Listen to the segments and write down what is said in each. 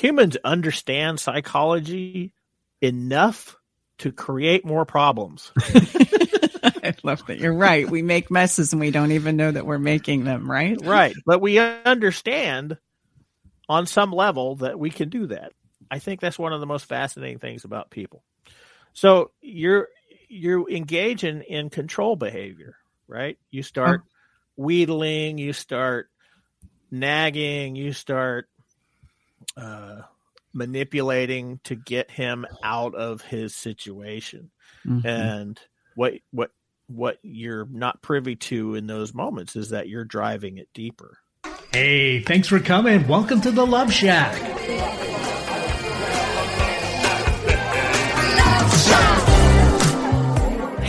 humans understand psychology enough to create more problems. I love that. You're right. We make messes and we don't even know that we're making them, right? Right. But we understand on some level that we can do that. I think that's one of the most fascinating things about people. So you're you engage in, in control behavior, right? You start oh. wheedling, you start nagging, you start uh, manipulating to get him out of his situation. Mm-hmm. And what what what you're not privy to in those moments is that you're driving it deeper. Hey, thanks for coming. Welcome to the Love Shack.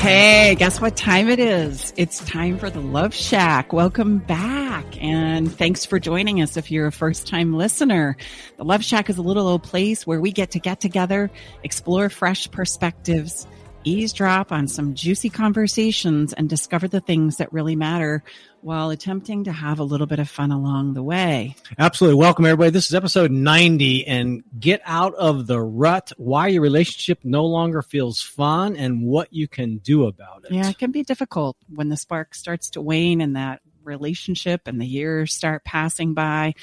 Hey, guess what time it is? It's time for the Love Shack. Welcome back and thanks for joining us if you're a first time listener. The Love Shack is a little old place where we get to get together, explore fresh perspectives, eavesdrop on some juicy conversations and discover the things that really matter while attempting to have a little bit of fun along the way. Absolutely. Welcome, everybody. This is episode 90 and get out of the rut, why your relationship no longer feels fun, and what you can do about it. Yeah, it can be difficult when the spark starts to wane and that relationship and the years start passing by.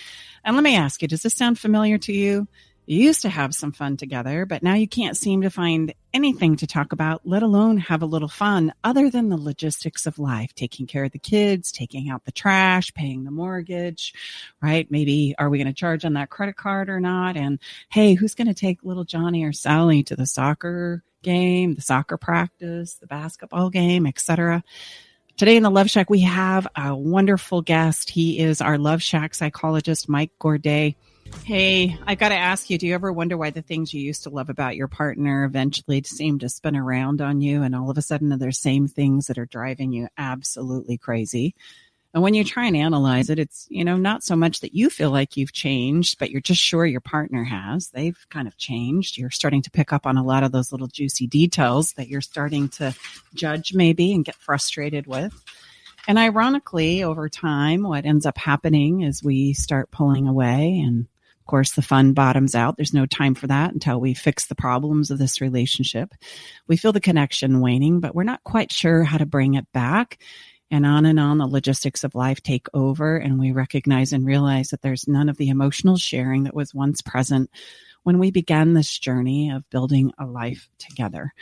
And let me ask you, does this sound familiar to you? You used to have some fun together, but now you can't seem to find anything to talk about, let alone have a little fun other than the logistics of life, taking care of the kids, taking out the trash, paying the mortgage, right? Maybe are we going to charge on that credit card or not? And hey, who's going to take little Johnny or Sally to the soccer game, the soccer practice, the basketball game, etc. Today in the Love Shack, we have a wonderful guest. He is our Love Shack psychologist, Mike Gourdet. Hey, I got to ask you, do you ever wonder why the things you used to love about your partner eventually seem to spin around on you and all of a sudden they're the same things that are driving you absolutely crazy? And when you try and analyze it, it's, you know, not so much that you feel like you've changed, but you're just sure your partner has. They've kind of changed. You're starting to pick up on a lot of those little juicy details that you're starting to judge maybe and get frustrated with. And ironically, over time, what ends up happening is we start pulling away and course, the fun bottoms out. There's no time for that until we fix the problems of this relationship. We feel the connection waning, but we're not quite sure how to bring it back. And on and on, the logistics of life take over, and we recognize and realize that there's none of the emotional sharing that was once present when we began this journey of building a life together.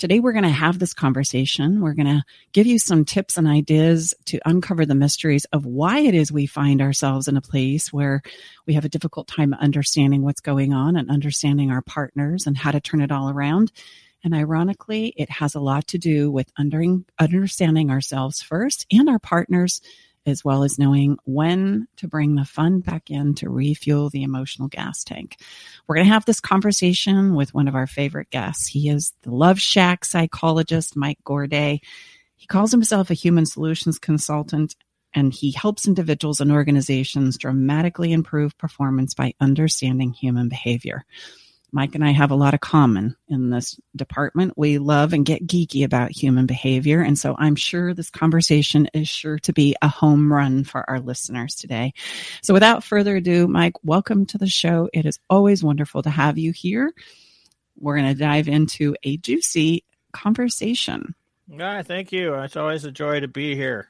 Today, we're going to have this conversation. We're going to give you some tips and ideas to uncover the mysteries of why it is we find ourselves in a place where we have a difficult time understanding what's going on and understanding our partners and how to turn it all around. And ironically, it has a lot to do with understanding ourselves first and our partners as well as knowing when to bring the fun back in to refuel the emotional gas tank. We're going to have this conversation with one of our favorite guests. He is the Love Shack psychologist, Mike Gorday. He calls himself a human solutions consultant and he helps individuals and organizations dramatically improve performance by understanding human behavior. Mike and I have a lot of common in this department. We love and get geeky about human behavior. And so I'm sure this conversation is sure to be a home run for our listeners today. So without further ado, Mike, welcome to the show. It is always wonderful to have you here. We're going to dive into a juicy conversation. Yeah, thank you. It's always a joy to be here.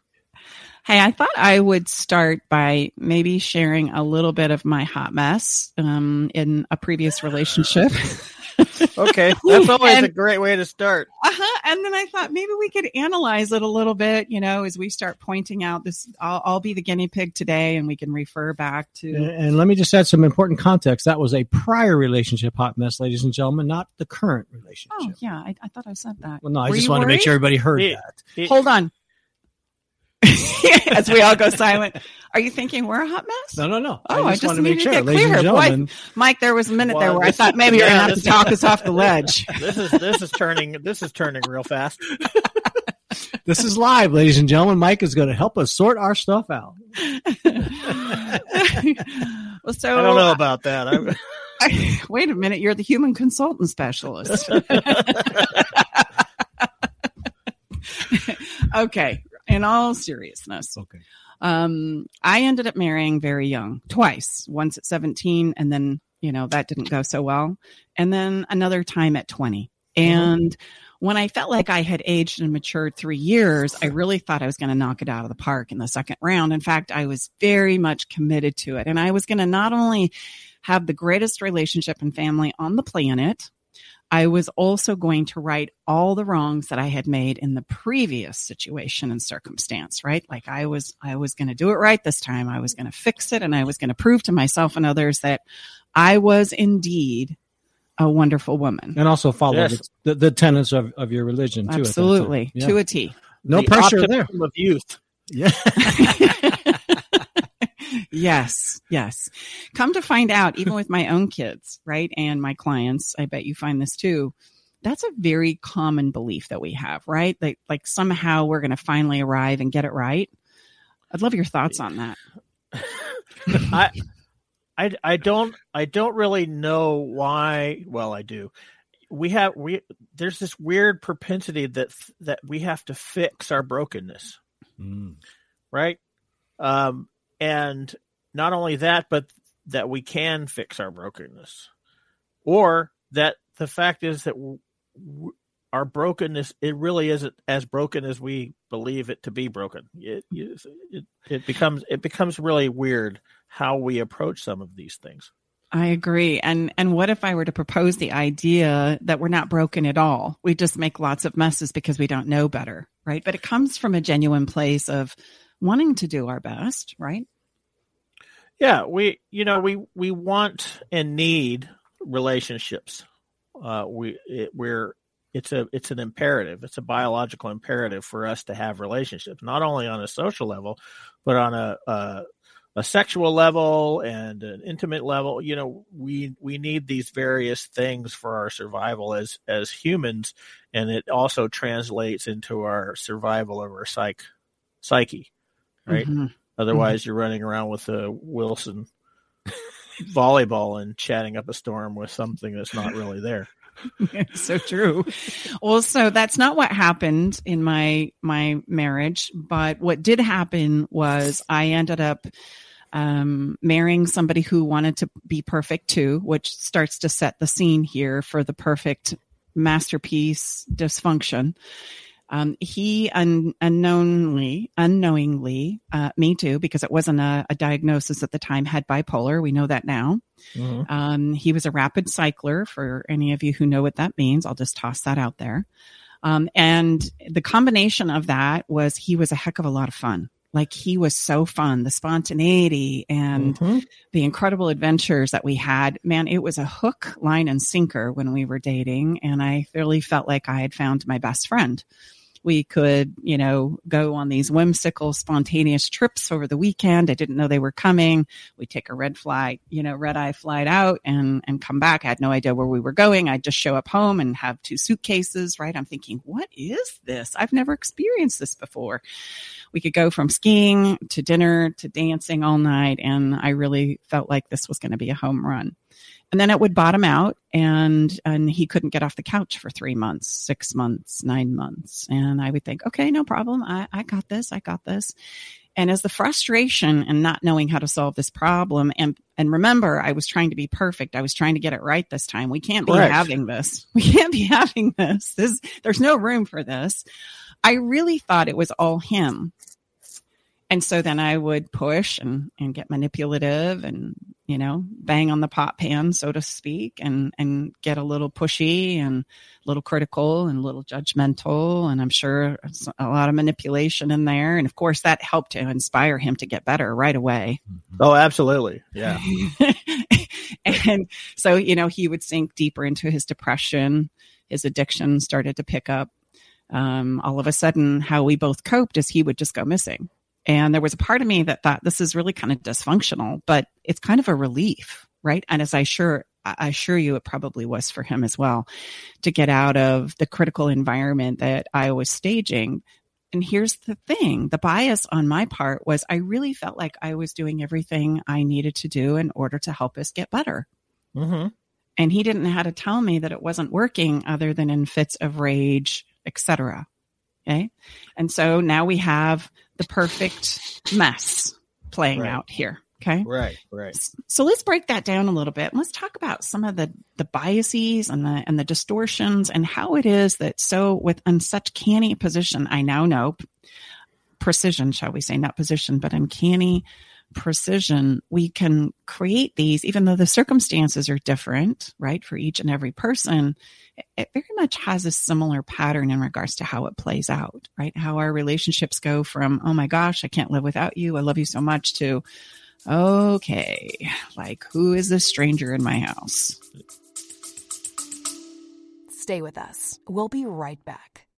Hey, I thought I would start by maybe sharing a little bit of my hot mess um, in a previous relationship. okay, that's always and, a great way to start. Uh-huh. And then I thought maybe we could analyze it a little bit, you know, as we start pointing out this. I'll, I'll be the guinea pig today, and we can refer back to. And, and, let me just add some important context. That was a prior relationship hot mess, ladies and gentlemen, not the current relationship. Oh yeah, I, I thought I said that. Well, no, I just wanted worried? to make sure everybody heard he, that. He, Hold on. as we all go silent. Are you thinking we're a hot mess? No, no, no. Oh, I just, I just needed to, sure, get clear. Boy, Mike, there was a minute well, there where I thought maybe yeah, you're gonna have to talk us off the ledge. This is this is turning this is turning real fast. this is live, ladies and gentlemen. Mike is going to help us sort our stuff out. well, so I don't know about that. I, I, wait a minute, you're the human consultant specialist. Okay, in all seriousness. Okay. Um, I ended up marrying very young, twice. Once at 17 and then you know, that didn't go so well. And then another time at 20. And when I felt like I had aged and matured three years, I really thought I was going to knock it out of the park in the second round. In fact, I was very much committed to it. And I was going to not only have the greatest relationship and family on the planet, I was also going to right all the wrongs that I had made in the previous situation and circumstance, right? Like I was, I was going to do it right this time. I was going to fix it and I was going to prove to myself and others that I was indeed a wonderful woman. And also follow Yes. the, the tenets of, of your religion too. at that time. Absolutely. Yeah. To a T. No The pressure there. Of youth. Yeah. yes, yes. Come to find out, even with my own kids, right? And my clients, I bet you find this too. That's a very common belief that we have, right? Like, like somehow we're going to finally arrive and get it right. I'd love your thoughts on that. I, I, I don't, I don't really know why. Well, I do. We have we there's this weird propensity that that we have to fix our brokenness, Mm. right? Um, and not only that, but that we can fix our brokenness, or that the fact is that w- our brokenness it really isn't as broken as we believe it to be broken. It it, it, it becomes it becomes really weird how we approach some of these things. I agree. And and what if I were to propose the idea that we're not broken at all? We just make lots of messes because we don't know better, right? But it comes from a genuine place of wanting to do our best, right? Yeah, we you know we we want and need relationships. Uh, we it, we're it's a it's an imperative. It's a biological imperative for us to have relationships, not only on a social level, but on a a, a sexual level and an intimate level. You know, we we need these various things for our survival as as humans, and it also translates into our survival of our psych psyche, right? Mhm. Otherwise, you're running around with a Wilson volleyball and chatting up a storm with something that's not really there. so true. Also, that's not what happened in my my marriage, but what did happen was I ended up um, marrying somebody who wanted to be perfect too, which starts to set the scene here for the perfect masterpiece dysfunction. Um, he un- unknowingly, unknowingly, uh, me too, because it wasn't a, a diagnosis at the time, had bipolar. We know that now. Um, he was a rapid cycler. For any of you who know what that means, I'll just toss that out there. Um, and the combination of that was he was a heck of a lot of fun. Like he was so fun, the spontaneity and Mhm. the incredible adventures that we had. Man, it was a hook, line, and sinker when we were dating. And I really felt like I had found my best friend. We could, you know, go on these whimsical, spontaneous trips over the weekend. I didn't know they were coming. We take a red flight, you know, red eye flight out and, and come back. I had no idea where we were going. I'd just show up home and have two suitcases, right? I'm thinking, what is this? I've never experienced this before. We could go from skiing to dinner to dancing all night. And I really felt like this was going to be a home run. And then it would bottom out and, and he couldn't get off the couch for three months, six months, nine months. And I would think, okay, no problem. I, I got this. I got this. And as the frustration and not knowing how to solve this problem, and and remember, I was trying to be perfect. I was trying to get it right this time. We can't be Correct. having this. We can't be having this. This there's no room for this. I really thought it was all him. And so then I would push and, and get manipulative and, you know, bang on the pot pan, so to speak, and, and get a little pushy and a little critical and a little judgmental. And I'm sure a lot of manipulation in there. And of course, that helped to inspire him to get better right away. Oh, absolutely. Yeah. and so, you know, he would sink deeper into his depression. His addiction started to pick up. Um, all of a sudden, how we both coped is he would just go missing. And there was a part of me that thought this is really kind of dysfunctional, but it's kind of a relief, right? And as I sure, I assure you, it probably was for him as well to get out of the critical environment that I was staging. And here's the thing the bias on my part was I really felt like I was doing everything I needed to do in order to help us get better. Mm-hmm. And he didn't know how to tell me that it wasn't working other than in fits of rage, etc. Okay. And so now we have the perfect mess playing Right. out here. Okay. Right, right. So let's break that down a little bit. Let's talk about some of the the biases and the and the distortions and how it is that so with in such canny position, I now know precision, shall we say, not position, but uncanny precision, we can create these, even though the circumstances are different, right, for each and every person. It very much has a similar pattern in regards to how it plays out, right? How our relationships go from, oh my gosh, I can't live without you. I love you so much to, okay, like who is this stranger in my house? Stay with us. We'll be right back.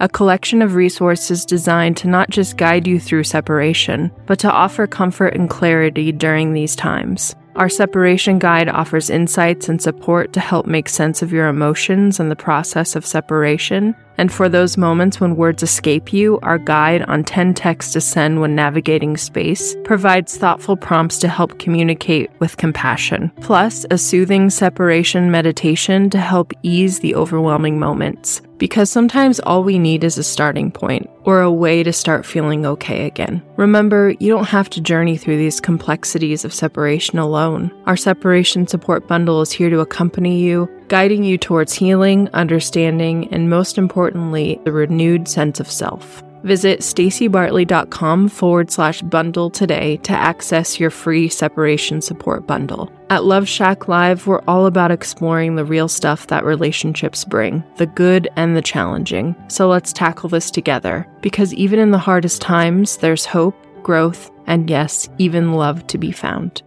a collection of resources designed to not just guide you through separation, but to offer comfort and clarity during these times. Our separation guide offers insights and support to help make sense of your emotions and the process of separation. And for those moments when words escape you, our guide on 10 texts to send when navigating space provides thoughtful prompts to help communicate with compassion, plus a soothing separation meditation to help ease the overwhelming moments because sometimes all we need is a starting point or a way to start feeling okay again. Remember, you don't have to journey through these complexities of separation alone. Our separation support bundle is here to accompany you, guiding you towards healing, understanding, and most importantly, the renewed sense of self. Visit stacybartley.com forward slash bundle today to access your free separation support bundle. At Love Shack Live, we're all about exploring the real stuff that relationships bring, the good and the challenging. So let's tackle this together, because even in the hardest times, there's hope, growth, and yes, even love to be found.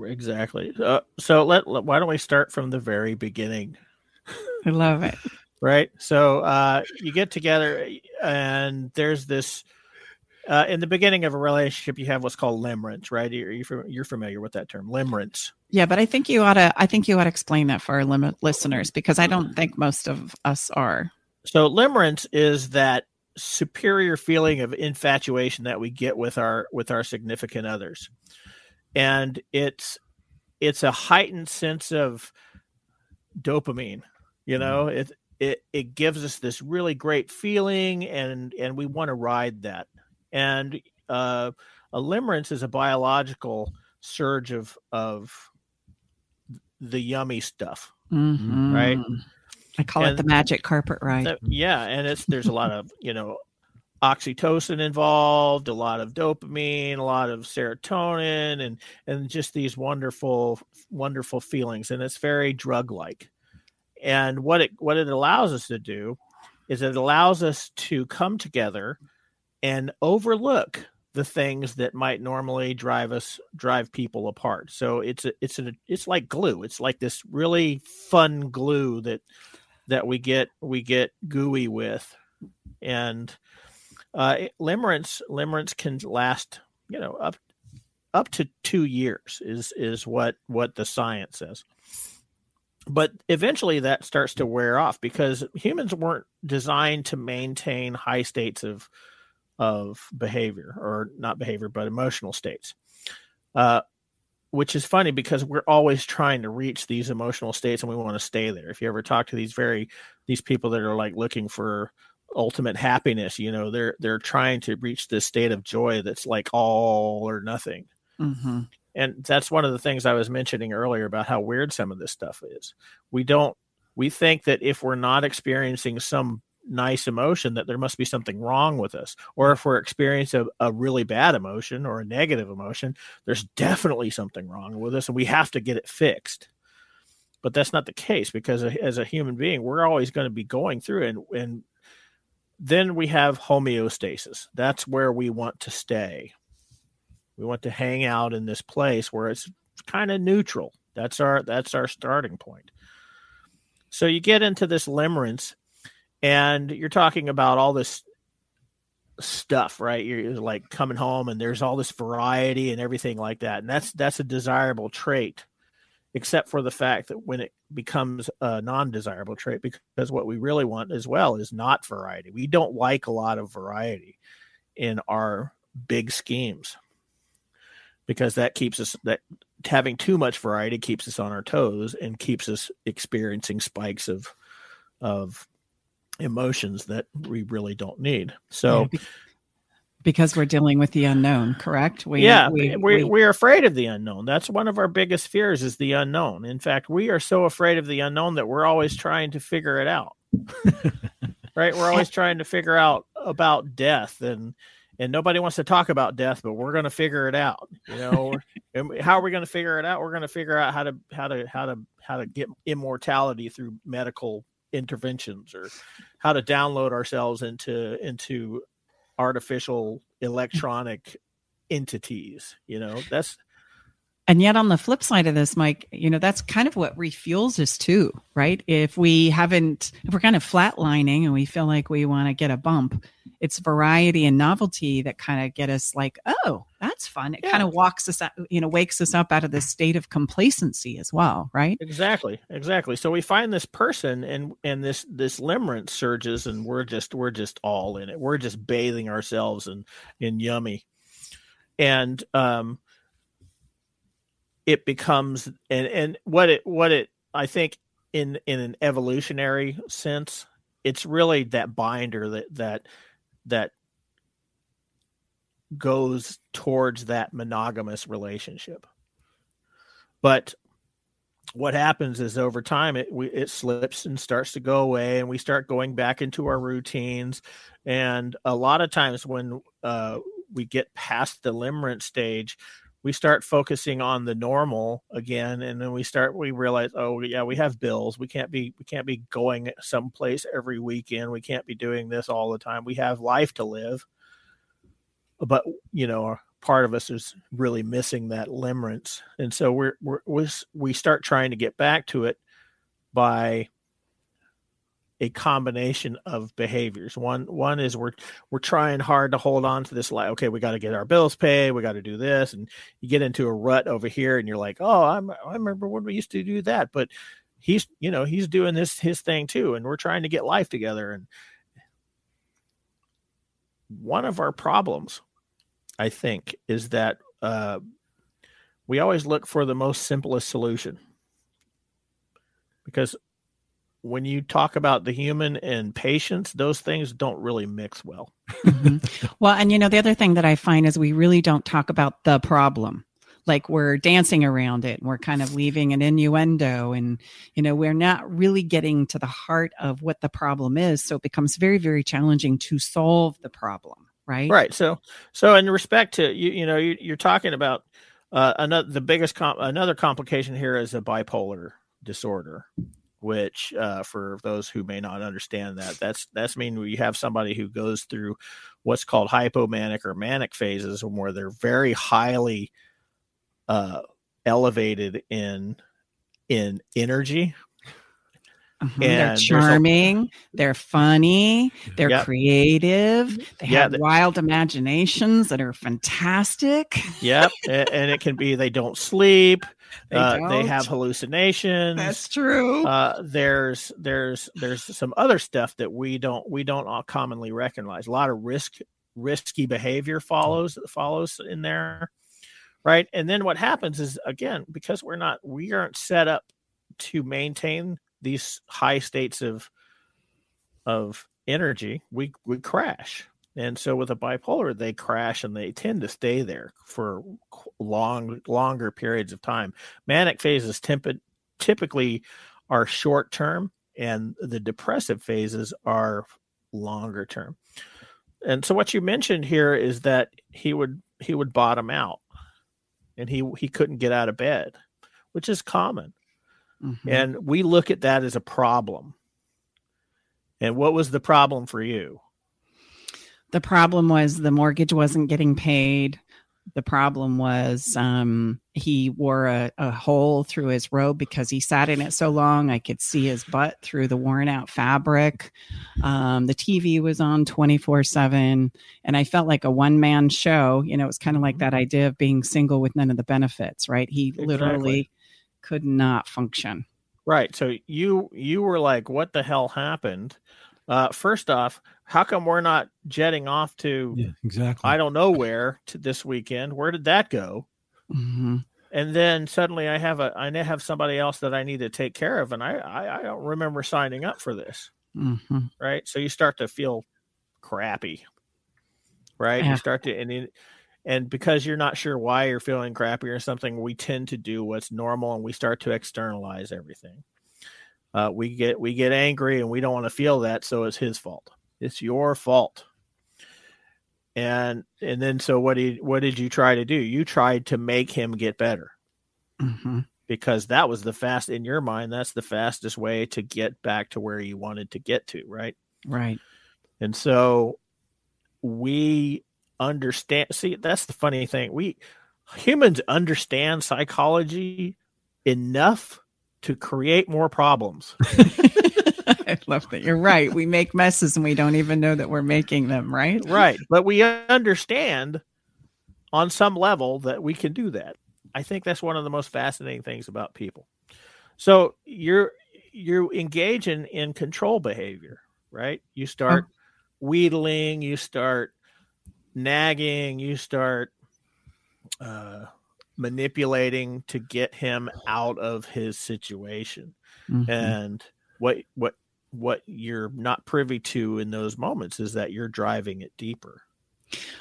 Exactly. Uh, so let, let why don't we start from the very beginning? I love it right? So uh, you get together, and there's this. Uh, in the beginning of a relationship, you have what's called limerence, right? You're, you're familiar with that term, limerence. Yeah, but I think you ought to. I think you ought to explain that for our lim- listeners because I don't think most of us are. So limerence is that superior feeling of infatuation that we get with our with our significant others, and it's it's a heightened sense of dopamine. You know, it it it gives us this really great feeling and and we want to ride that. And uh, a limerence is a biological surge of of the yummy stuff mm-hmm. right? I call and it the magic carpet ride. the, yeah and it's there's a lot of you know oxytocin involved a lot of dopamine a lot of serotonin and and just these wonderful wonderful feelings and it's very drug like and what it what it allows us to do is it allows us to come together and overlook the things that might normally drive us drive people apart. So it's a, it's a, it's like glue. It's like this really fun glue that that we get we get gooey with, and uh, limerence limerence can last you know up up to two years is is what what the science says but eventually that starts to wear off because humans weren't designed to maintain high states of of behavior or not behavior but emotional states. Uh, which is funny because we're always trying to reach these emotional states and we want to stay there. If you ever talk to these very these people that are like looking for ultimate happiness you know they're they're trying to reach this state of joy that's like all or nothing. Mm-hmm and that's one of the things I was mentioning earlier about how weird some of this stuff is. We don't we think that if we're not experiencing some nice emotion that there must be something wrong with us. Or if we're experiencing a, a, really bad emotion or a negative emotion there's definitely something wrong with us and we have to get it fixed. But that's not the case because uh, as a human being we're always going to be going through and and then we have homeostasis. That's where we want to stay we want to hang out in this place where it's kind of neutral. That's our that's our starting point. So you get into this limerence and you're talking about all this stuff, right? You're like coming home and there's all this variety and everything like that. And that's that's a desirable trait except for the fact that when it becomes a non-desirable trait because what we really want as well is not variety we don't like a lot of variety in our big schemes because that keeps us that having too much variety keeps us on our toes and keeps us experiencing spikes of of emotions that we really don't need so because we're dealing with the unknown, correct? We, yeah, we, we, we- we, are afraid of the unknown. That's one of our biggest fears is the unknown. In fact, we are so afraid of the unknown that we're always trying to figure it out. right? We're always trying to figure out about death and and nobody wants to talk about death, but we're going to figure it out. You know, and how are we going to figure it out? We're going to figure out how to how to how to how to get immortality through medical interventions or how to download ourselves into into artificial electronic entities you know that's And yet, on the flip side of this, Mike, you know, that's kind of what refuels us too, right? If we haven't, if we're kind of flatlining and we feel like we want to get a bump, it's variety and novelty that kind of get us like, oh, that's fun. It Yeah. kind of walks us out, you know, wakes us up out of this state of complacency as well, right? exactly exactly so we find this person and and this this limerence surges and we're just we're just all in it we're just bathing ourselves in in yummy and um it becomes and and what it what it i think in in an evolutionary sense it's really that binder that that that goes towards that monogamous relationship. But what happens is over time it we, it slips and starts to go away and we start going back into our routines. And a lot of times when uh, we get past the limerence stage we start focusing on the normal again and then we start we realize oh yeah we have bills. We can't be we can't be going someplace every weekend. We can't be doing this all the time. We have life to live. But you know part of us is really missing that limerence. And so we're, we're we we start trying to get back to it by a combination of behaviors. One one is we're we're trying hard to hold on to this like okay we got to get our bills paid we got to do this and you get into a rut over here and you're like oh I'm, i remember when we used to do that but he's you know he's doing this his thing too and we're trying to get life together and one of our problems i think is that uh, we always look for the most simplest solution. Because when you talk about the human and patience those things don't really mix well Mhm. Well, and you know, the other thing that I find is we really don't talk about the problem. Like we're dancing around it and we're kind of leaving an innuendo and, you know, we're not really getting to the heart of what the problem is. So it becomes very, very challenging to solve the problem, right? right so so in respect to you you know you, you're talking about uh, another the biggest com- another complication here is a bipolar disorder which uh, for those who may not understand that that's that's mean you have somebody who goes through what's called hypomanic or manic phases where they're very highly uh, elevated in in energy Mhm. They're And there's a- charming, they're funny, they're Yep. creative, they Yeah, have wild imaginations that are fantastic. yep a- and it can be they don't sleep They uh, they have hallucinations That's true. uh, there's there's there's some other stuff that we don't we don't all commonly recognize. A lot of risk risky behavior follows follows in there, right? And then what happens is again because we're not we aren't set up to maintain these high states of of energy, we we crash. And so with a bipolar, they crash and they tend to stay there for long longer periods of time. Manic phases temp- typically are short term and the depressive phases are longer term. And so what you mentioned here is that he would he would bottom out and he he couldn't get out of bed, which is common. Mhm. And we look at that as a problem. And what was the problem for you? The problem was the mortgage wasn't getting paid. The problem was um, he wore a, a hole through his robe because he sat in it so long. I could see his butt through the worn out fabric. Um, the TV was on 24 7. And I felt like a one man show. You know, it's kind of like that idea of being single with none of the benefits, right? He literally could not function. Right. So you you were like, what the hell happened? Uh, first off, how come we're not jetting off to Yeah, exactly. I don't know where to this weekend? Where did that go? hmm And then suddenly I have a I have somebody else that I need to take care of, and I I, I don't remember signing up for this. hmm Right. So you start to feel crappy. Right. Yeah. You start to and and because you're not sure why you're feeling crappy or something, we tend to do what's normal and we start to externalize everything. Uh, we get we get angry and we don't want to feel that, so it's his fault. It's your fault. And and then so what did what did you try to do? You tried to make him get better hmm because that was the fast in your mind. That's the fastest way to get back to where you wanted to get to, right? Right. And so we understand. See, that's the funny thing. We humans understand psychology enough to create more problems. I love that. You're right. We make messes and we don't even know that we're making them, right? right. But we understand on some level that we can do that. I think that's one of the most fascinating things about people. So you're you engage in, in control behavior, right? You start wheedling, you start nagging, you start uh, manipulating to get him out of his situation. Mhm. And what what what you're not privy to in those moments is that you're driving it deeper.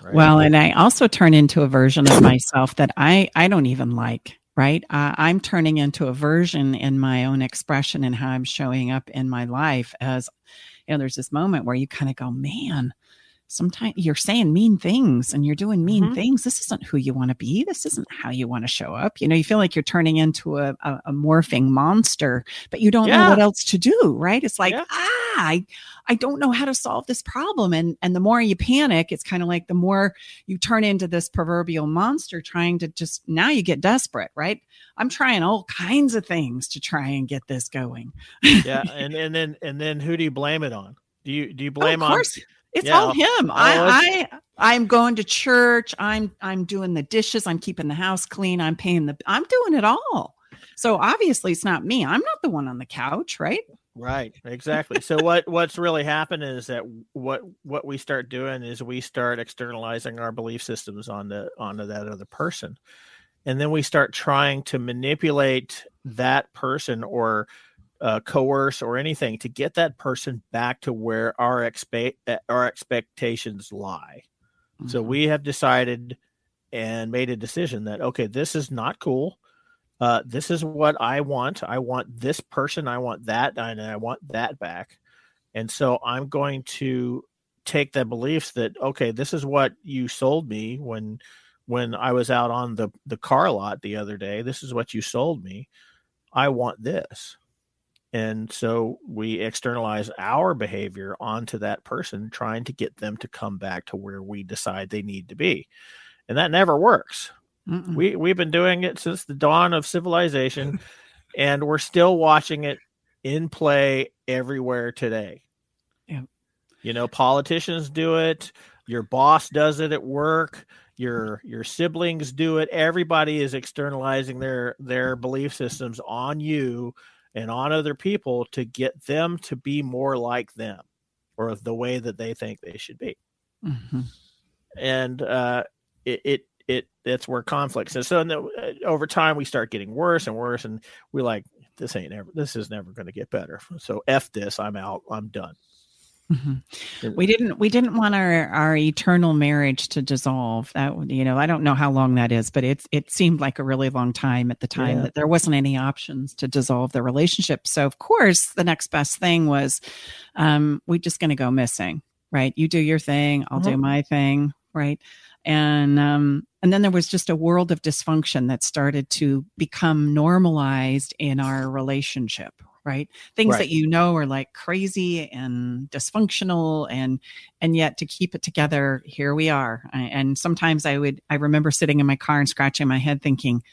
right? Well, and I also turn into a version of myself that I I don't even like. Right, uh, I'm turning into a version in my own expression and how I'm showing up in my life. As you know, there's this moment where you kind of go, "Man, sometimes you're saying mean things and you're doing mean Mhm. things. This isn't who you want to be. This isn't how you want to show up. You know, you feel like you're turning into a, a, a morphing monster, but you don't know what else to do, right? It's like, Yeah. ah, I, I don't know how to solve this problem. And and the more you panic, it's kind of like the more you turn into this proverbial monster trying to just now you get desperate, right? I'm trying all kinds of things to try and get this going. yeah, and and then and then who do you blame it on? Do you do you blame Oh, on. It's Yeah. all him. I, I I'm going to church. I'm I'm doing the dishes. I'm keeping the house clean. I'm paying the I'm doing it all. So obviously it's not me. I'm not the one on the couch, right? Right, exactly. So what what's really happened is that what what we start doing is we start externalizing our belief systems on the onto that other person. And then we start trying to manipulate that person or uh, coerce or anything to get that person back to where our expe- our expectations lie. So Mm-hmm. we have decided and made a decision that okay, this is not cool. Uh, this is what I want. I want this person. I want that, and I want that back. And so I'm going to take the beliefs that okay, this is what you sold me when when I was out on the the car lot the other day. This is what you sold me. I want this. And so we externalize our behavior onto that person, trying to get them to come back to where we decide they need to be. And that never works. Mm-mm. We we've been doing it since the dawn of civilization, and we're still watching it in play everywhere today. Yeah. You know, politicians do it, your boss does it at work, your your siblings do it. Everybody is externalizing their their belief systems on you and on other people to get them to be more like them or the way that they think they should be. Mhm. and uh, it, it it that's where conflicts and so in the, uh, over time we start getting worse and worse and we like this ain't ever this is never going to get better. So f this i'm out i'm done Mhm. We didn't we didn't want our our eternal marriage to dissolve. That you know, I don't know how long that is, but it's it seemed like a really long time at the time Yeah. that there wasn't any options to dissolve the relationship. So of course, the next best thing was um we're just going to go missing, right? You do your thing, I'll do Mhm. my thing, right? And um and then there was just a world of dysfunction that started to become normalized in our relationship, right? things Right. that you know are like crazy and dysfunctional and and yet to keep it together here we are I- and sometimes i would i remember sitting in my car and scratching my head thinking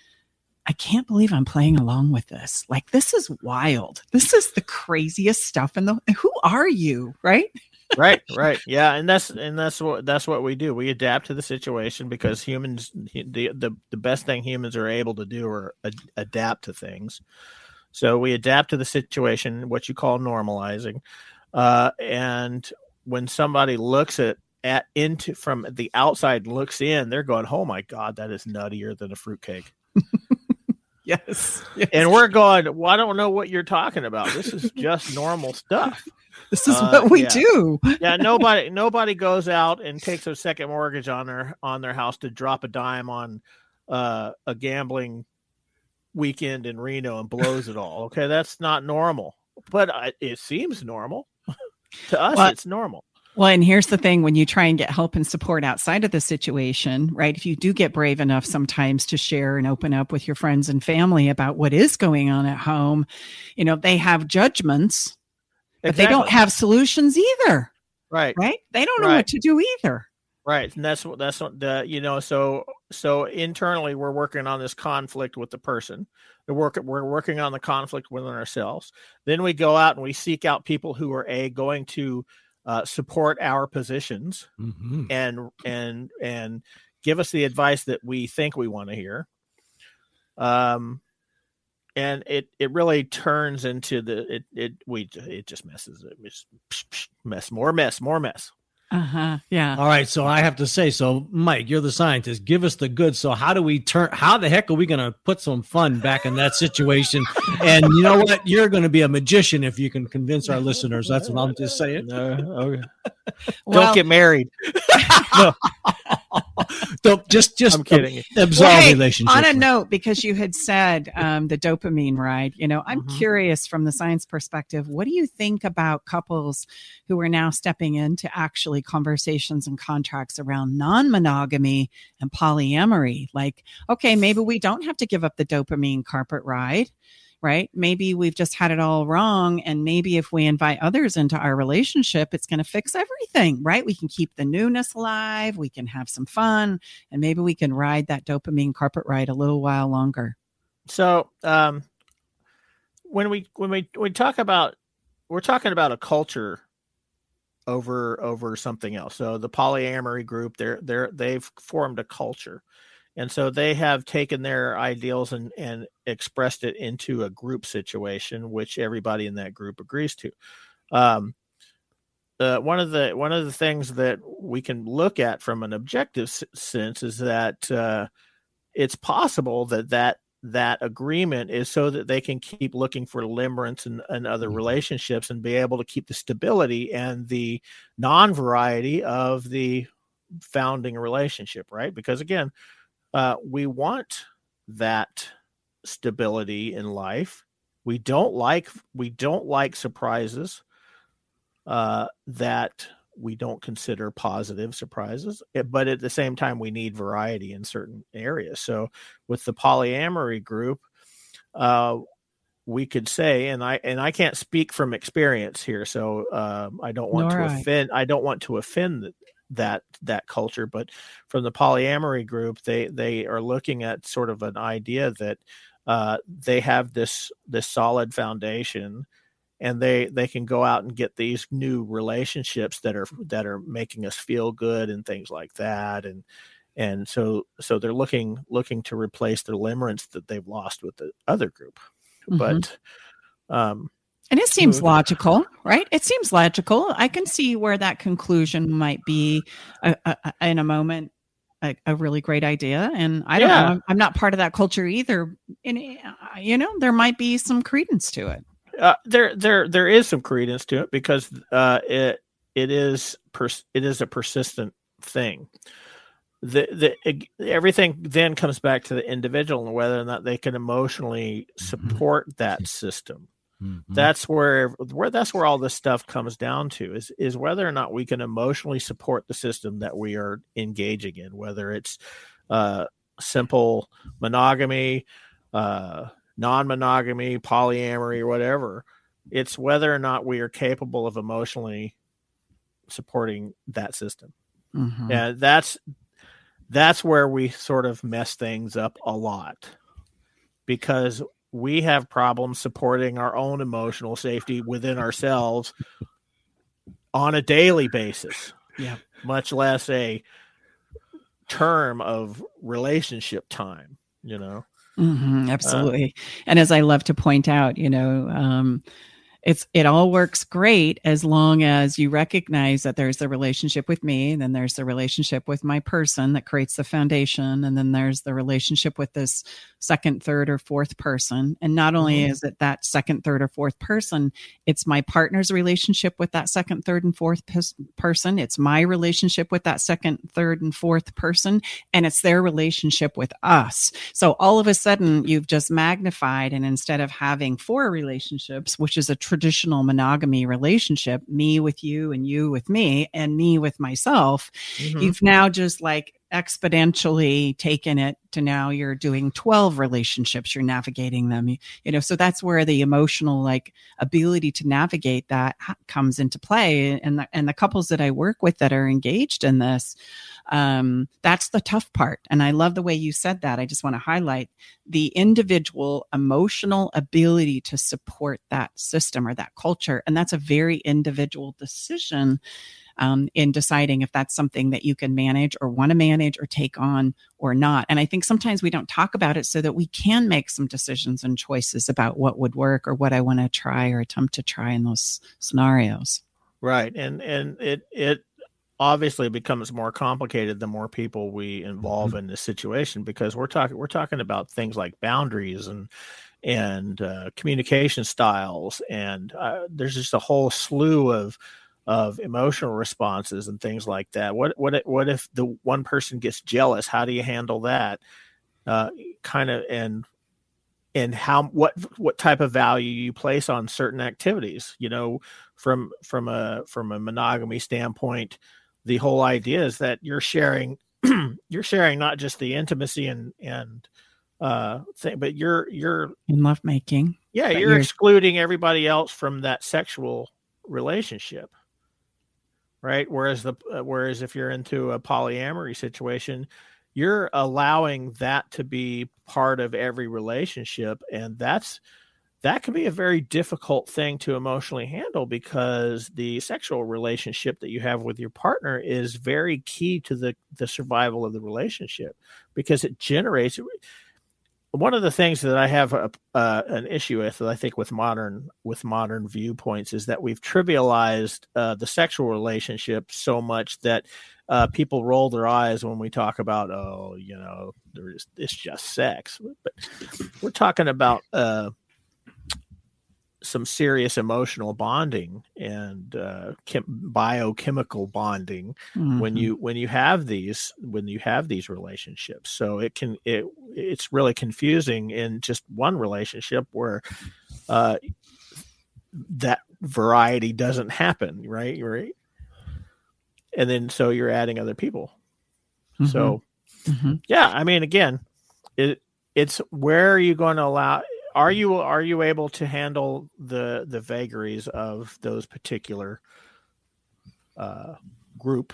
i can't believe i'm playing along with this like this is wild this is the craziest stuff in the who are you right right, right, yeah, and that's and that's what that's what we do. We adapt to the situation because humans, the the the best thing humans are able to do are ad- adapt to things. So we adapt to the situation, what you call normalizing, uh, and when somebody looks at at into from the outside looks in, they're going, "Oh my god, that is nuttier than a fruitcake." Yes. and we're going, well, I don't know what you're talking about. This is just normal stuff. This is Uh, what we yeah. do. Yeah, nobody nobody goes out and takes a second mortgage on their on their house to drop a dime on uh, a gambling weekend in Reno and blows it all. Okay, that's not normal, but I, it seems normal to us. Well, it's normal. Well, and here's the thing when you try and get help and support outside of the situation, right? If you do get brave enough sometimes to share and open up with your friends and family about what is going on at home, you know, they have judgments, but they don't have solutions either, right. right? They don't know Right. what to do either. Right, and that's what that's what the you know. So so internally, we're working on this conflict with the person. The work we're working on the conflict within ourselves. Then we go out and we seek out people who are a going to uh, support our positions Mhm. and and and give us the advice that we think we want to hear. Um, and it it really turns into the it it we it just messes it just mess more mess more mess. Uh huh. Yeah. All right, so I have to say, so Mike, you're the scientist. Give us the good. So how do we turn? How the heck are we going to put some fun back in that situation? And you know what? You're going to be a magician if you can convince our listeners. That's what I'm just saying. okay. Well- Don't get married. Don't just just I'm kidding. absolve Well, hey, relationships. On a note, because you had said um, the dopamine ride, you know, I'm Mhm. curious from the science perspective, what do you think about couples who are now stepping into actually conversations and contracts around non monogamy and polyamory? Like, okay, maybe we don't have to give up the dopamine carpet ride. Right. Maybe we've just had it all wrong. And maybe if we invite others into our relationship, it's going to fix everything. Right. We can keep the newness alive. We can have some fun and maybe we can ride that dopamine carpet ride a little while longer. So um, when we when we we talk about we're talking about a culture over over something else. So the polyamory group, they're they're they've formed a culture. And so they have taken their ideals and, and expressed it into a group situation, which everybody in that group agrees to. Um, uh, one of the one of the things that we can look at from an objective s- sense is that uh, it's possible that that that agreement is so that they can keep looking for limerence and, and other relationships and be able to keep the stability and the non-variety of the founding relationship right because again uh, we want that stability in life we don't like we don't like surprises uh, that we don't consider positive surprises eh, but at the same time we need variety in certain areas so with the polyamory group uh, we could say and i and i can't speak from experience here so um, i don't want Nor to I. offend i don't want to offend that that culture but from the polyamory group they they are looking at sort of an idea that uh, they have this this solid foundation and they they can go out and get these new relationships that are that are making us feel good and things like that and and so so they're looking looking to replace the limerence that they've lost with the other group Mhm. but um And it seems logical, right? It seems logical. I can see where that conclusion might be a, a, a- in a moment a, a really great idea. And I don't Yeah. know, I'm, I'm not part of that culture either. And, uh, you know, there might be some credence to it. uh, there there there is some credence to it because uh it it is pers- it is a persistent thing the the everything then comes back to the individual and whether or not they can emotionally support that system Mhm. that's where where that's where all this stuff comes down to is is whether or not we can emotionally support the system that we are engaging in whether it's uh simple monogamy uh non-monogamy polyamory or whatever it's whether or not we are capable of emotionally supporting that system Mhm. and that's that's where we sort of mess things up a lot because we have problems supporting our own emotional safety within ourselves on a daily basis. Yeah. Much less a term of relationship time, you know. Mhm, absolutely. and as I love to point out, you know, um, it's it all works great as long as you recognize that there's the relationship with me, and then there's the relationship with my person that creates the foundation, and then there's the relationship with this second, third, or fourth person. And not only Mhm. is it that second, third, or fourth person, it's my partner's relationship with that second, third, and fourth pers- person. It's my relationship with that second, third, and fourth person, and it's their relationship with us. So all of a sudden, you've just magnified, and instead of having four relationships, which is a traditional monogamy relationship, me with you, and you with me, and me with myself, Mhm. you've now just like exponentially taken it to now you're doing 12 relationships you're navigating them you, you know so that's where the emotional like ability to navigate that comes into play and the, and the couples that i work with that are engaged in this um, that's the tough part and i love the way you said that i just want to highlight the individual emotional ability to support that system or that culture and that's a very individual decision um, in deciding if that's something that you can manage or want to manage or take on or not. And I think sometimes we don't talk about it so that we can make some decisions and choices about what would work or what I want to try or attempt to try in those scenarios. Right. And and it it obviously it becomes more complicated the more people we involve in this situation because we're talking we're talking about things like boundaries and and uh, communication styles and uh, there's just a whole slew of of emotional responses and things like that. What what if- what if the one person gets jealous? How do you handle that? Uh, kind of and and how what what type of value you place on certain activities. You know, from from a from a monogamy standpoint, the whole idea is that you're sharing you're sharing not just the intimacy and and uh thing, but you're you're In lovemaking. yeah, you're, you're- excluding everybody else from that sexual relationship, right? Whereas the uh, whereas if you're into a polyamory situation, you're allowing that to be part of every relationship, and that's that can be a very difficult thing to emotionally handle because the sexual relationship that you have with your partner is very key to the the survival of the relationship because it generates one of the things that I have a, uh, an issue with, I think, with modern with modern viewpoints, is that we've trivialized uh, the sexual relationship so much that uh, people roll their eyes when we talk about, oh, you know, there's it's just sex. But we're talking about uh, some serious emotional bonding and uh, chem- biochemical bonding when Mhm. you when you have these when you have these relationships so it can it it's really confusing in just one relationship where uh that variety doesn't happen right right and then so you're adding other people so Mhm. yeah i mean again it it's where are you going to allow are you are you able to handle the the vagaries of those particular uh group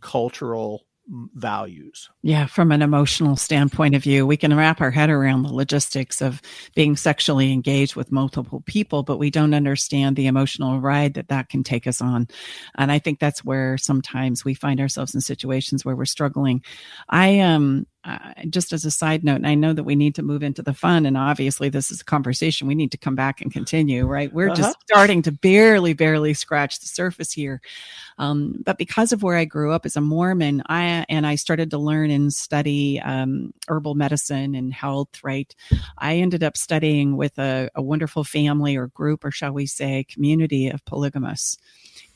cultural values Yeah, from an emotional standpoint of view, we can wrap our head around the logistics of being sexually engaged with multiple people, but we don't understand the emotional ride that that can take us on. And I think that's where sometimes we find ourselves in situations where we're struggling. I um uh, just as a side note, and I know that we need to move into the fun, and obviously this is a conversation we need to come back and continue. Right? We're Uh-huh. just starting to barely, barely scratch the surface here. Um, but because of where I grew up as a Mormon, I and I started to learn and study um, herbal medicine and health. Right, I ended up studying with a, a wonderful family or group, or shall we say, community of polygamists.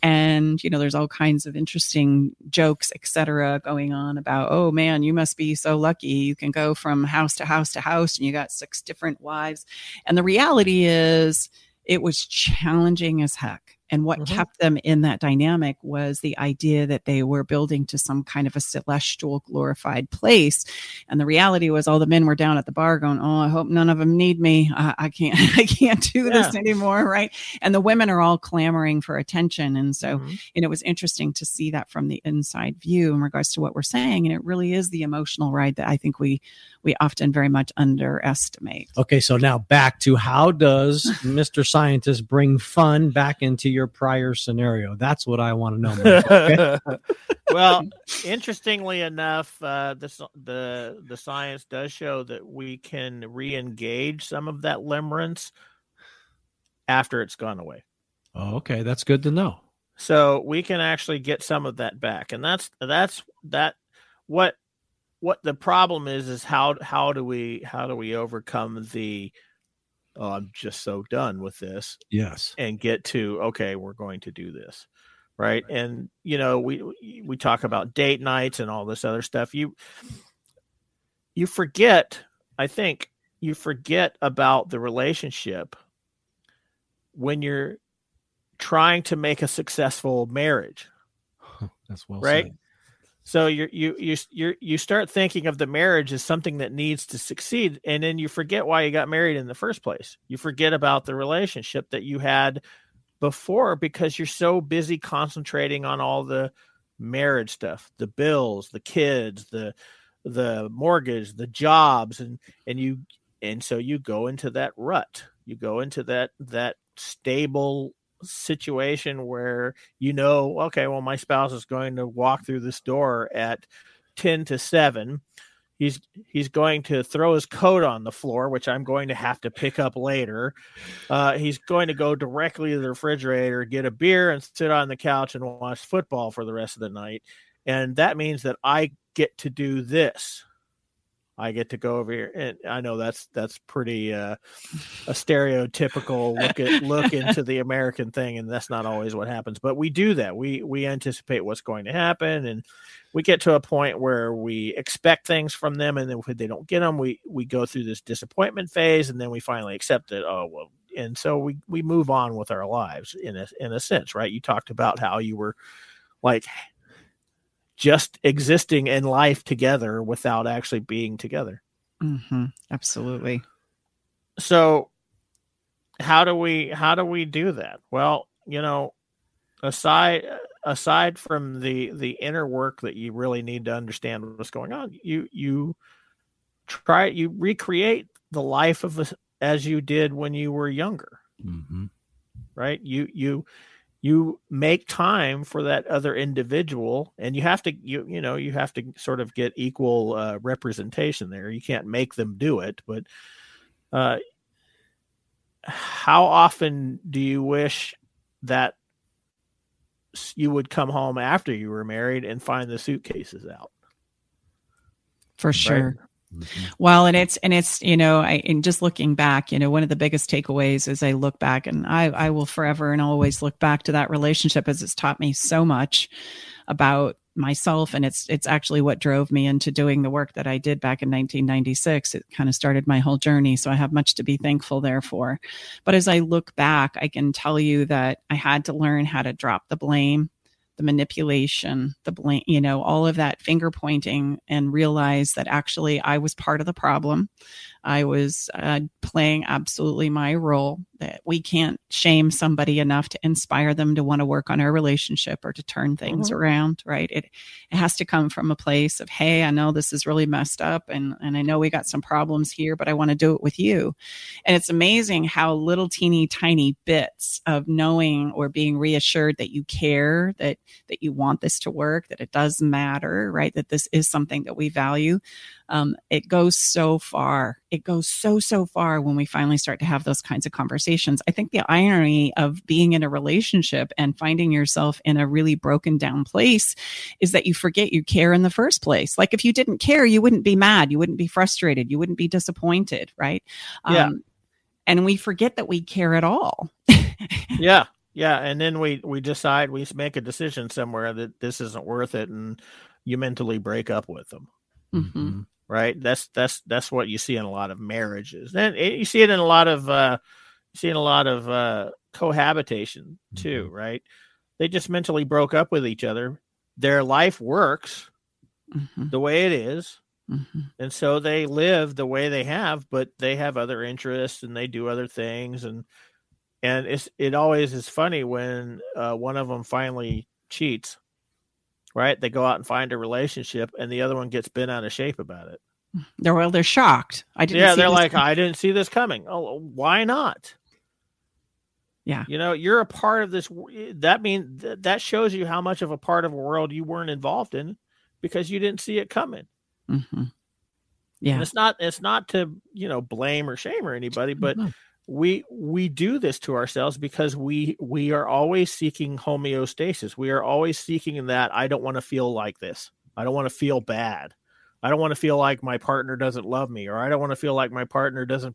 And you know, there's all kinds of interesting jokes, etc., going on about, oh man, you must be so lucky. You can go from house to house to house, and you got six different wives. And the reality is, it was challenging as heck. And what Mhm. kept them in that dynamic was the idea that they were building to some kind of a celestial glorified place. And the reality was all the men were down at the bar going, Oh, I hope none of them need me. I, I can't, I can't do this anymore. Right. And the women are all clamoring for attention. And so, Mhm. and it was interesting to see that from the inside view in regards to what we're saying. And it really is the emotional ride that I think we, we often very much underestimate. Okay, so now back to how does Mr. Scientist bring fun back into your prior scenario? That's what I want to know. Mike, okay? well, interestingly enough, uh, the the the science does show that we can re-engage some of that limerence after it's gone away. oh, okay, that's good to know. So we can actually get some of that back, and that's that's that. What what the problem is is how how do we how do we overcome the oh I'm just so done with this Yes. and get to okay we're going to do this right? And you know we we talk about date nights and all this other stuff. You you forget i think you forget about the relationship when you're trying to make a successful marriage. That's well right? said. So you you you you you start thinking of the marriage as something that needs to succeed and then you forget why you got married in the first place. You forget about the relationship that you had before because you're so busy concentrating on all the marriage stuff the bills the kids the the mortgage the jobs and and you and so you go into that rut. You go into that that stable situation where you know okay well my spouse is going to walk through this door at 10 to 7 he's he's going to throw his coat on the floor which i'm going to have to pick up later. Uh, he's going to go directly to the refrigerator get a beer and sit on the couch and watch football for the rest of the night. And that means that i get to do this i get to go over here and i know that's that's pretty uh, a stereotypical look at look into the american thing and that's not always what happens but we do that. We we anticipate what's going to happen and we get to a point where we expect things from them and then if they don't get them we we go through this disappointment phase and then we finally accept it oh well and so we we move on with our lives in a in a sense right? You talked about how you were like just existing in life together without actually being together. Hmm Absolutely. so how do we how do we do that? Well you know aside aside from the the inner work that you really need to understand what's going on you you try you recreate the life of a, as you did when you were younger. Mhm. right? You you you make time for that other individual and you have to you you know you have to sort of get equal uh, representation there. You can't make them do it but uh how often do you wish that you would come home after you were married and find the suitcases out? For sure. Mhm. Well, and it's and it's you know, I and just looking back, you know, one of the biggest takeaways as I look back, and I I will forever and always look back to that relationship as it's taught me so much about myself, and it's it's actually what drove me into doing the work that I did back in 1996. It kind of started my whole journey, so I have much to be thankful there for. But as I look back, I can tell you that I had to learn how to drop the blame the manipulation, the blame, you know, all of that finger pointing and realize that actually I was part of the problem. I was uh, playing absolutely my role, that we can't shame somebody enough to inspire them to want to work on our relationship or to turn things Mhm. around, right? It, it has to come from a place of, hey, I know this is really messed up and, and I know we got some problems here, but I want to do it with you. And it's amazing how little teeny tiny bits of knowing or being reassured that you care, that that you want this to work, that it does matter, right? That this is something that we value. Um, it goes so far. It goes so, so far when we finally start to have those kinds of conversations. I think the irony of being in a relationship and finding yourself in a really broken down place is that you forget you care in the first place. Like if you didn't care, you wouldn't be mad, you wouldn't be frustrated, you wouldn't be disappointed, right? Yeah. Um, and we forget that we care at all. yeah yeah and then we we decide we make a decision somewhere that this isn't worth it and you mentally break up with them hmm right that's that's that's what you see in a lot of marriages and you see it in a lot of uh you see in a lot of uh cohabitation too right? They just mentally broke up with each other. Their life works hmm the way it is. Hmm and so they live the way they have but they have other interests and they do other things. And and it's it always is funny when uh, one of them finally cheats right? They go out and find a relationship and the other one gets bent out of shape about it. They're well, they're shocked. I didn't. yeah see they're like coming. i didn't see this coming. Oh why not Yeah. You know, you're a part of this. That means that shows you how much of a part of a world you weren't involved in because you didn't see it coming. Mm-hmm. Yeah. And it's not it's not to, you know, blame or shame or anybody, but we we do this to ourselves because we we are always seeking homeostasis. We are always seeking that I don't want to feel like this. I don't want to feel bad. I don't want to feel like my partner doesn't love me or I don't want to feel like my partner doesn't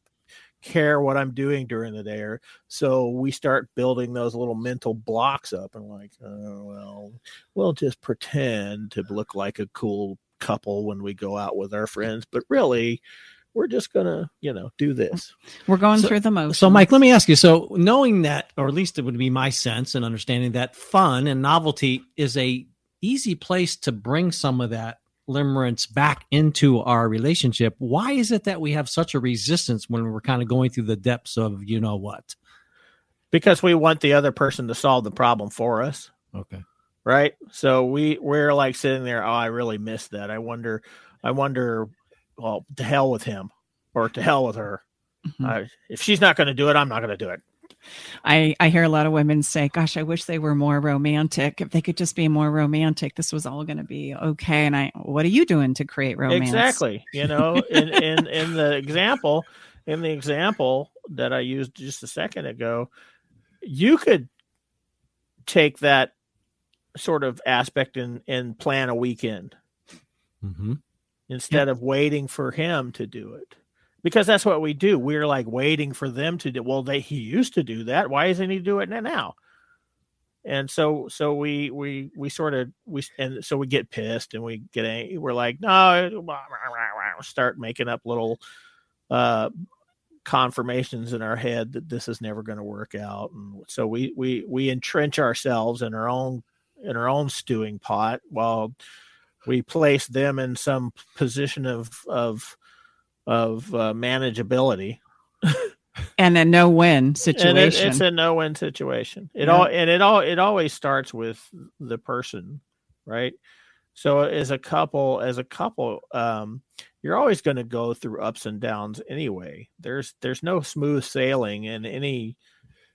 care what I'm doing during the day. Or so we start building those little mental blocks up and like, oh well, we'll just pretend to look like a cool couple when we go out with our friends, but really we're just gonna, you know, do mm. this. We're going So- through the motions. So, Mike, let me ask you. So, knowing that, or at least it would be my sense and understanding that fun and novelty is a easy place to bring some of that limerence back into our relationship. Why is it that we have such a resistance when we're kind of going through the depths of you know what? Because we want the other person to solve the problem for us. Okay. right so we we're like sitting there oh i really missed that i wonder i wonder well to hell with him or to hell with her Mhm. I, if she's not going to do it i'm not going to do it I, I hear a lot of women say, Gosh, I wish they were more romantic. If they could just be more romantic, this was all going to be okay. And I, what are you doing to create romance? exactly you know in, in in the example in the example that i used just a second ago you could take that sort of aspect and and plan a weekend Mm-hmm. instead of waiting for him to do it because that's what we do. We're like waiting for them to do well they he used to do that. Why isn't he doing it now? And so so we we we sort of we and so we get pissed and we get angry. we're like no start making up little uh confirmations in our head that this is never going to work out. And so we we we entrench ourselves in our own in our own stewing pot while we place them in some position of of of uh, manageability And a no win and it, situation. it's a no-win situation it Yeah. all and it all it always starts with the person right so as a couple as a couple um you're always going to go through ups and downs anyway there's there's no smooth sailing in any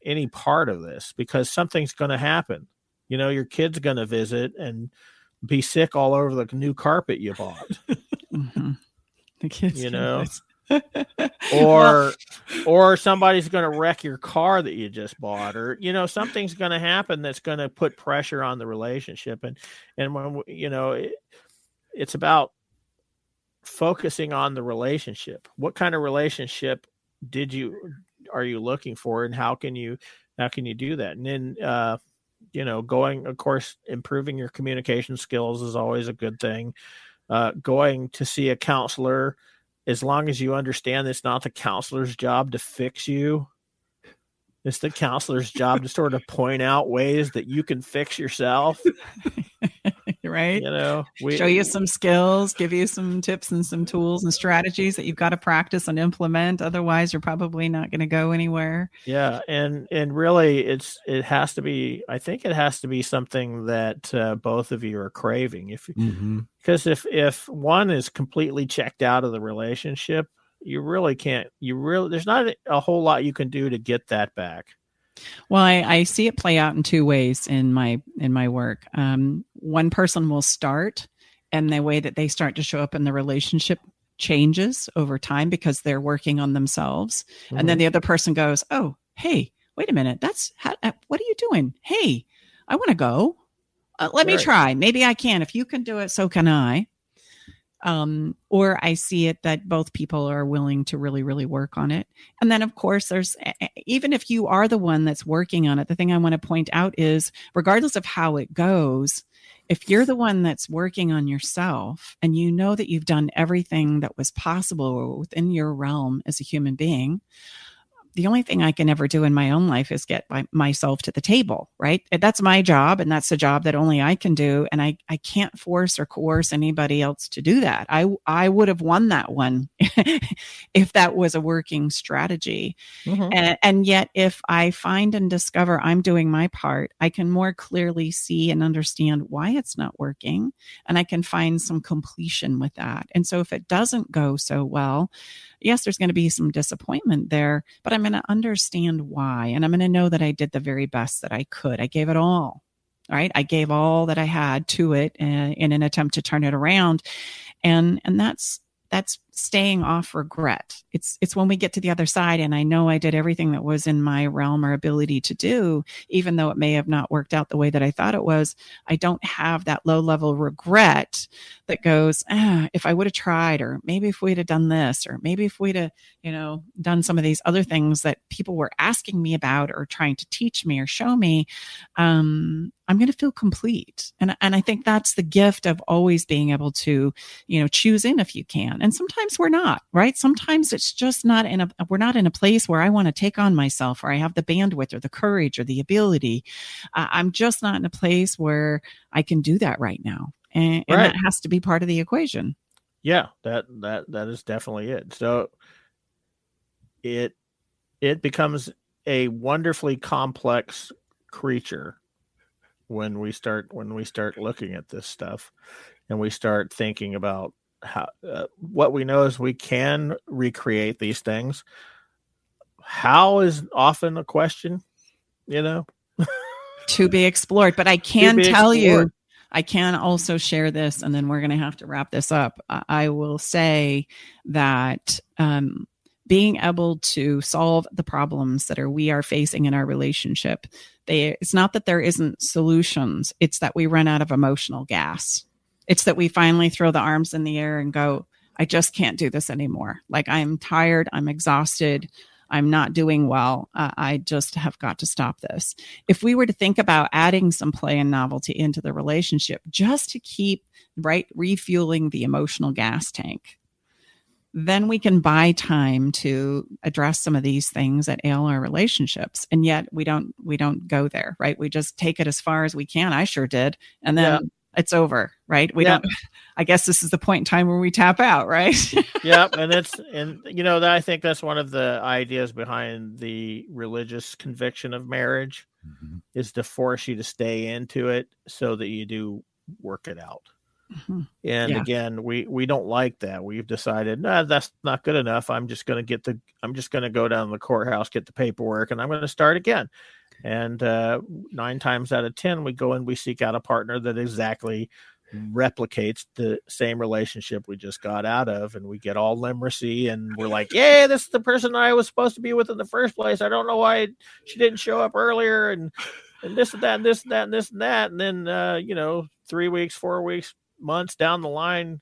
any part of this because something's going to happen you know your kid's going to visit and be sick all over the new carpet you bought Mhm. The kids You know, or or somebody's going to wreck your car that you just bought or you know something's going to happen that's going to put pressure on the relationship. And and when you know it, it's about focusing on the relationship. What kind of relationship did you are you looking for and how can you how can you do that? And then uh you know going of course improving your communication skills is always a good thing uh going to see a counselor. As long as you understand it's not the counselor's job to fix you it's the counselor's job to sort of point out ways that you can fix yourself right? you know we Show you some skills, give you some tips and some tools and strategies that you've got to practice and implement. Otherwise, you're probably not going to go anywhere. yeah and and really it's it has to be i think it has to be something that uh, both of you are craving if Mm-hmm. because if if one is completely checked out of the relationship you really can't you really there's not a whole lot you can do to get that back Well, I, I see it play out in two ways in my in my work. Um, one person will start, and the way that they start to show up in the relationship changes over time because they're working on themselves. And then the other person goes, "Oh, hey, wait a minute. That's how, uh, what are you doing? Hey, I want to go. Uh, let me try. Maybe I can. If you can do it, so can I." Um, or I see it that both people are willing to really, really work on it. And then, of course, there's even if you are the one that's working on it, the thing I want to point out is regardless of how it goes, if you're the one that's working on yourself and you know that you've done everything that was possible within your realm as a human being, the only thing I can ever do in my own life is get my, myself to the table, right? That's my job, and that's the job that only I can do. And I, I can't force or coerce anybody else to do that. I, I would have won that one if that was a working strategy. Mhm. And, and yet, if I find and discover I'm doing my part, I can more clearly see and understand why it's not working. And I can find some completion with that. And so, if it doesn't go so well, yes, there's going to be some disappointment there, but I'm going to understand why. And I'm going to know that I did the very best that I could. I gave it all. Right. I gave all that I had to it in, in an attempt to turn it around. And, and that's, that's staying off regret. It's it's when we get to the other side and I know I did everything that was in my realm or ability to do, even though it may have not worked out the way that I thought it was. I don't have that low level regret that goes, ah, if I would have tried, or maybe if we'd have done this, or maybe if we'd have, you know, done some of these other things that people were asking me about or trying to teach me or show me, um, I'm going to feel complete. And, and I think that's the gift of always being able to, you know, choose in if you can. And sometimes we're not, right? Sometimes it's just not in a, we're not in a place where I want to take on myself or I have the bandwidth or the courage or the ability. Uh, I'm just not in a place where I can do that right now. And, and Right. that has to be part of the equation. Yeah, that that that is definitely it. So it it becomes a wonderfully complex creature when we start when we start looking at this stuff and we start thinking about how uh, what we know is we can recreate these things. How is often a question, you know. to be explored. But I can tell you. I can also share this, and then we're going to have to wrap this up. I I will say that um, being able to solve the problems that are we are facing in our relationship, they, it's not that there isn't solutions; it's that we run out of emotional gas. It's that we finally throw the arms in the air and go, "I just can't do this anymore. Like I'm tired. I'm exhausted." I'm not doing well. Uh, I just have got to stop this if we were to think about adding some play and novelty into the relationship just to keep right refueling the emotional gas tank then we can buy time to address some of these things that ail our relationships and yet we don't we don't go there right we just take it as far as we can i sure did and then Yeah. It's over right we Yeah. don't i guess this is the point in time where we tap out right yeah, and it's and you know that I think that's one of the ideas behind the religious conviction of marriage is to force you to stay into it so that you do work it out. Mhm. And Yeah. again, we we don't like that. We've decided, nah, that's not good enough. I'm just going to get the I'm just going to go down to the courthouse, get the paperwork, and I'm going to start again. And uh, nine times out of ten, we go and we seek out a partner that exactly replicates the same relationship we just got out of, and we get all limeracy, and we're like, "Yeah, this is the person I was supposed to be with in the first place. I don't know why she didn't show up earlier, and and this and that, and this and that, and this and that." And then, uh, you know, three weeks, four weeks, months down the line,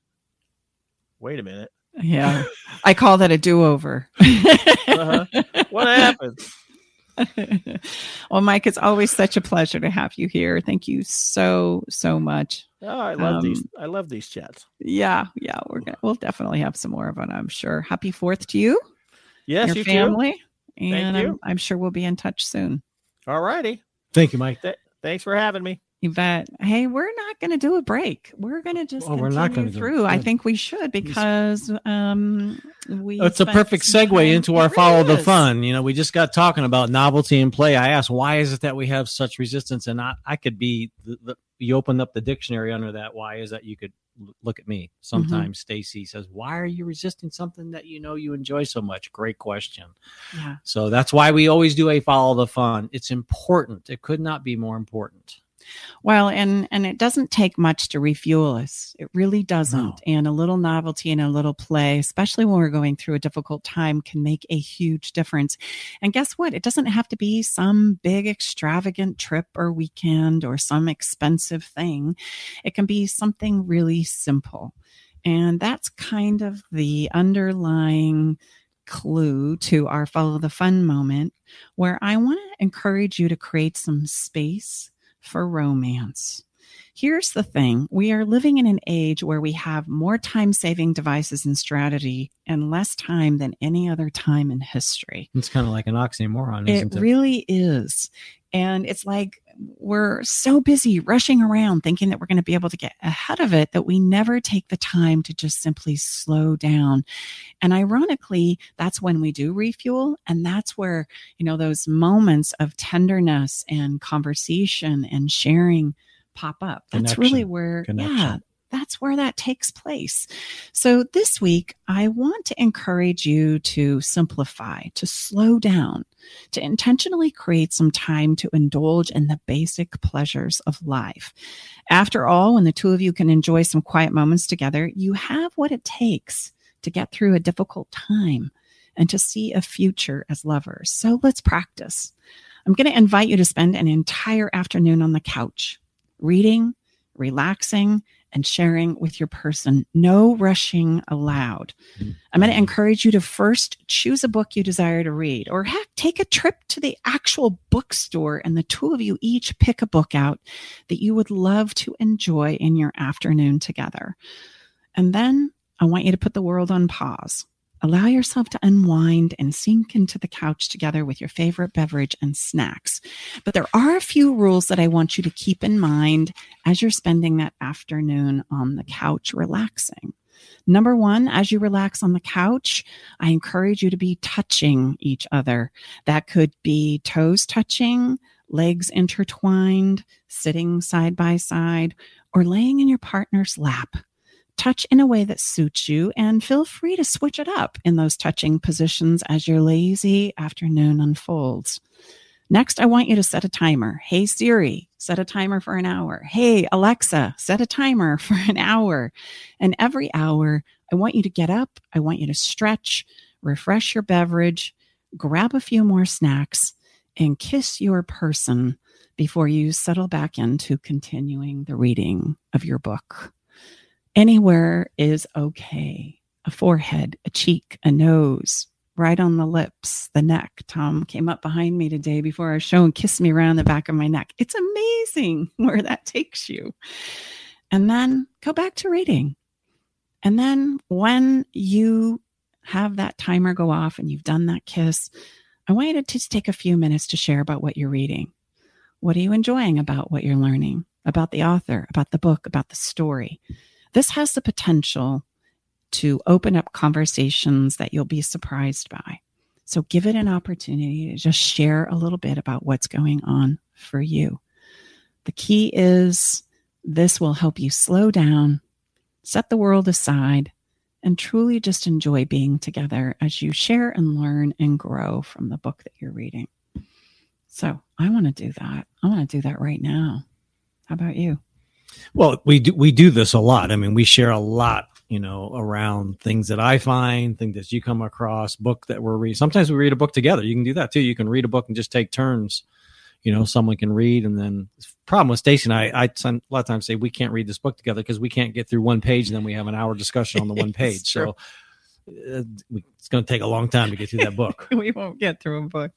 wait a minute, yeah i call that a do-over uh-huh. what happened? well, Mike, it's always such a pleasure to have you here. Thank you so so much. Oh, I love these. Um, I love these chats. Yeah, yeah, we're gonna we'll definitely have some more of it. I'm sure. Happy Fourth to you, Yes, your you family, Thank and you. I'm, I'm sure we'll be in touch soon. All righty. Thank you, Mike. Thanks for having me. You bet. Hey, we're not going to do a break. We're going to just Oh, continue we're not gonna do it. through. I think we should because um we. It's a perfect segue time- into our follow really the fun. You know, we just got talking about novelty and play. I asked, why is it that we have such resistance? And I, I could be, the, the, you opened up the dictionary under that. Why is that you could look at me? Sometimes Stacy says, why are you resisting something that you know you enjoy so much? Great question. Yeah. So that's why we always do a follow the fun. It's important. It could not be more important. Well, and and it doesn't take much to refuel us. It really doesn't. No. And a little novelty and a little play, especially when we're going through a difficult time, can make a huge difference. And guess what? It doesn't have to be some big extravagant trip or weekend or some expensive thing. It can be something really simple. And that's kind of the underlying clue to our follow the fun moment where I want to encourage you to create some space for romance. Here's the thing we are living in an age where we have more time saving devices and strategy and less time than any other time in history. It's kind of like an oxymoron, It it? really is. And it's like we're so busy rushing around thinking that we're going to be able to get ahead of it that we never take the time to just simply slow down. And ironically, that's when we do refuel. And that's where, you know, those moments of tenderness and conversation and sharing pop up. That's Connection. really where, yeah, that's where that takes place. So this week, I want to encourage you to simplify, to slow down, to intentionally create some time to indulge in the basic pleasures of life. After all, when the two of you can enjoy some quiet moments together, you have what it takes to get through a difficult time and to see a future as lovers. So let's practice. I'm going to invite you to spend an entire afternoon on the couch, reading, relaxing, and sharing with your person. No rushing allowed. I'm going to mm-hmm. encourage you to first choose a book you desire to read, or heck, take a trip to the actual bookstore and the two of you each pick a book out that you would love to enjoy in your afternoon together. And then I want you to put the world on pause. Allow yourself to unwind and sink into the couch together with your favorite beverage and snacks. But there are a few rules that I want you to keep in mind as you're spending that afternoon on the couch relaxing. Number one, as you relax on the couch, I encourage you to be touching each other. That could be toes touching, legs intertwined, sitting side by side, or laying in your partner's lap touch in a way that suits you and feel free to switch it up in those touching positions as your lazy afternoon unfolds. Next, I want you to set a timer. Hey Siri, set a timer for an hour. Hey Alexa, set a timer for an hour. And every hour, I want you to get up. I want you to stretch, refresh your beverage, grab a few more snacks, and kiss your person before you settle back into continuing the reading of your book. Anywhere is okay. A forehead, a cheek, a nose, right on the lips, the neck. Tom came up behind me today before our show and kissed me around the back of my neck. It's amazing where that takes you. And then go back to reading. And then when you have that timer go off and you've done that kiss, I want you to just take a few minutes to share about what you're reading. What are you enjoying about what you're learning, about the author, about the book, about the story? This has the potential to open up conversations that you'll be surprised by. So give it an opportunity to just share a little bit about what's going on for you. The key is this will help you slow down, set the world aside, and truly just enjoy being together as you share and learn and grow from the book that you're reading. So I want to do that. I want to do that right now. How about you? Well, we do we do this a lot. I mean, we share a lot, you know, around things that I find, things that you come across, book that we're reading. Sometimes we read a book together. You can do that too. You can read a book and just take turns. You know, someone can read, and then problem with Stacy and I, I a lot of times say we can't read this book together because we can't get through one page, and then we have an hour discussion on the one page. so Uh, it's going to take a long time to get through that book. we won't get through a book.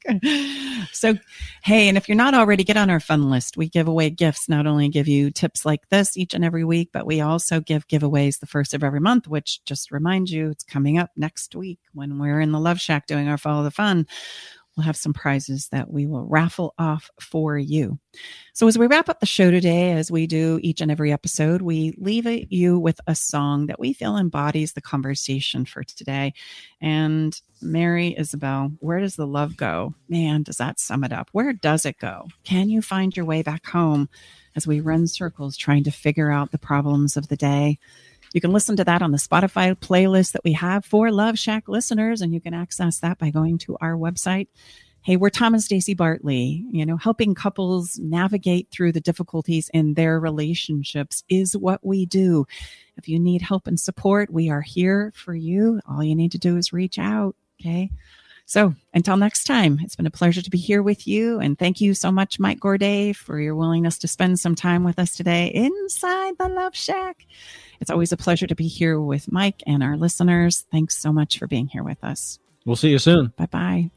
so, hey, and if you're not already, get on our fun list. We give away gifts, not only give you tips like this each and every week, but we also give giveaways the first of every month, which just remind you it's coming up next week when we're in the Love Shack doing our Follow the Fun we'll have some prizes that we will raffle off for you. So, as we wrap up the show today, as we do each and every episode, we leave you with a song that we feel embodies the conversation for today. And Mary Isabel, where does the love go? Man, does that sum it up? Where does it go? Can you find your way back home as we run circles trying to figure out the problems of the day? You can listen to that on the Spotify playlist that we have for Love Shack listeners, and you can access that by going to our website. Hey, we're Tom and Stacy Bartley. You know, helping couples navigate through the difficulties in their relationships is what we do. If you need help and support, we are here for you. All you need to do is reach out. Okay. So until next time, it's been a pleasure to be here with you. And thank you so much, Mike Gourdet, for your willingness to spend some time with us today inside the Love Shack. It's always a pleasure to be here with Mike and our listeners. Thanks so much for being here with us. We'll see you soon. Bye bye.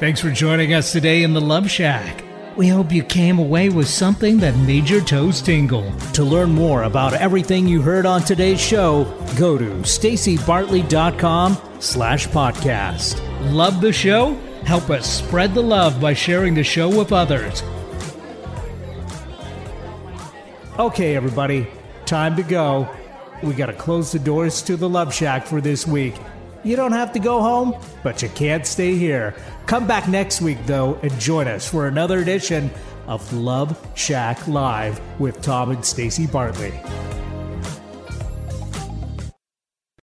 Thanks for joining us today in the Love Shack. We hope you came away with something that made your toes tingle. To learn more about everything you heard on today's show, go to stacybartley.com slash podcast. Love the show? Help us spread the love by sharing the show with others. Okay, everybody, time to go. We gotta close the doors to the Love Shack for this week. You don't have to go home, but you can't stay here. Come back next week, though, and join us for another edition of Love Shack Live with Tom and Stacy Bartley.